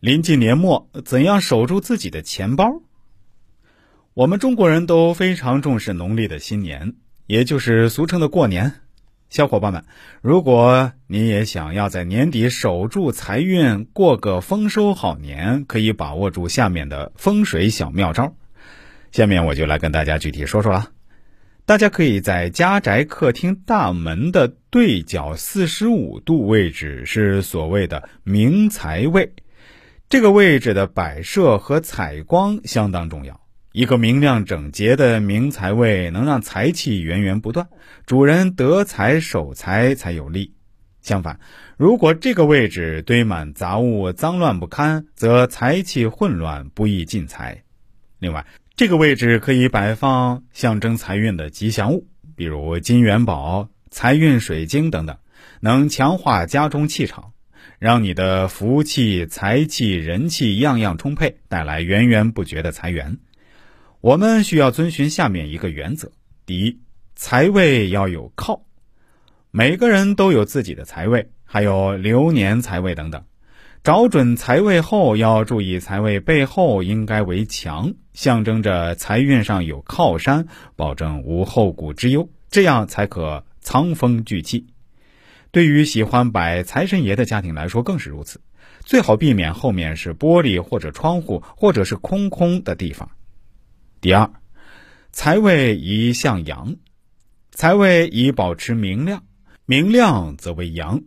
临近年末，怎样守住自己的钱包？我们中国人都非常重视农历的新年，也就是俗称的过年。小伙伴们，如果你也想要在年底守住财运，过个丰收好年，可以把握住下面的风水小妙招。下面我就来跟大家具体说说了。大家可以在家宅客厅大门的对角四十五度位置，是所谓的明财位。这个位置的摆设和采光相当重要。一个明亮整洁的明财位，能让财气源源不断，主人得财守财才有利。相反，如果这个位置堆满杂物，脏乱不堪，则财气混乱，不易进财。另外，这个位置可以摆放象征财运的吉祥物，比如金元宝、财运水晶等等，能强化家中气场，让你的福气、财气、人气样样充沛，带来源源不绝的财源。我们需要遵循下面一个原则：第一，财位要有靠。每个人都有自己的财位，还有流年财位等等。找准财位后，要注意财位背后应该为墙，象征着财运上有靠山，保证无后顾之忧，这样才可藏风聚气。对于喜欢摆财神爷的家庭来说更是如此，最好避免后面是玻璃或者窗户，或者是空空的地方。第二，财位宜向阳，财位宜保持明亮，明亮则为阳。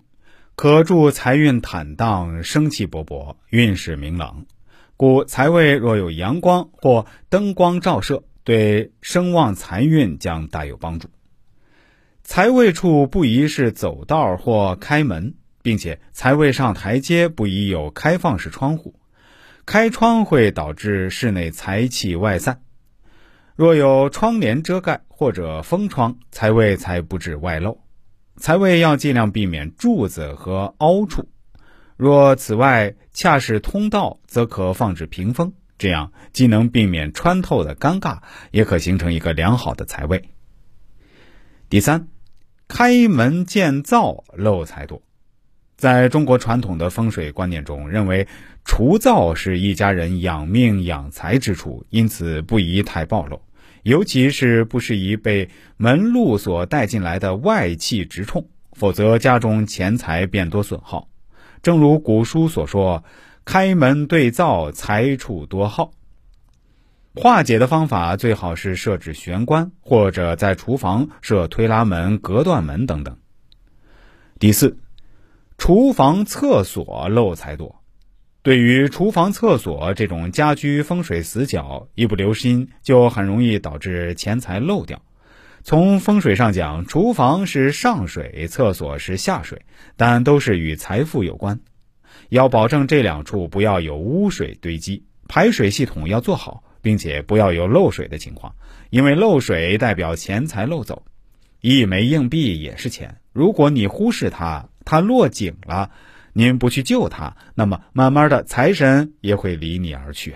可助财运坦荡，生气勃勃，运势明朗。故财位若有阳光或灯光照射，对声望财运将大有帮助。财位处不宜是走道或开门，并且财位上台阶不宜有开放式窗户。开窗会导致室内财气外散。若有窗帘遮盖或者封窗，财位才不致外漏。财位要尽量避免柱子和凹处，若此外恰是通道，则可放置屏风，这样既能避免穿透的尴尬，也可形成一个良好的财位。第三，开门见灶漏财多。在中国传统的风水观念中，认为除灶是一家人养命养财之处，因此不宜太暴露。尤其是不适宜被门路所带进来的外气直冲，否则家中钱财便多损耗。正如古书所说：“开门对灶，财处多耗。”化解的方法最好是设置玄关，或者在厨房设推拉门、隔断门等等。第四，厨房、厕所漏财多。对于厨房、厕所这种家居风水死角，一不留心就很容易导致钱财漏掉。从风水上讲，厨房是上水，厕所是下水，但都是与财富有关。要保证这两处不要有污水堆积，排水系统要做好，并且不要有漏水的情况，因为漏水代表钱财漏走。一枚硬币也是钱，如果你忽视它，它落井了。您不去救它，那么慢慢的财神也会离你而去。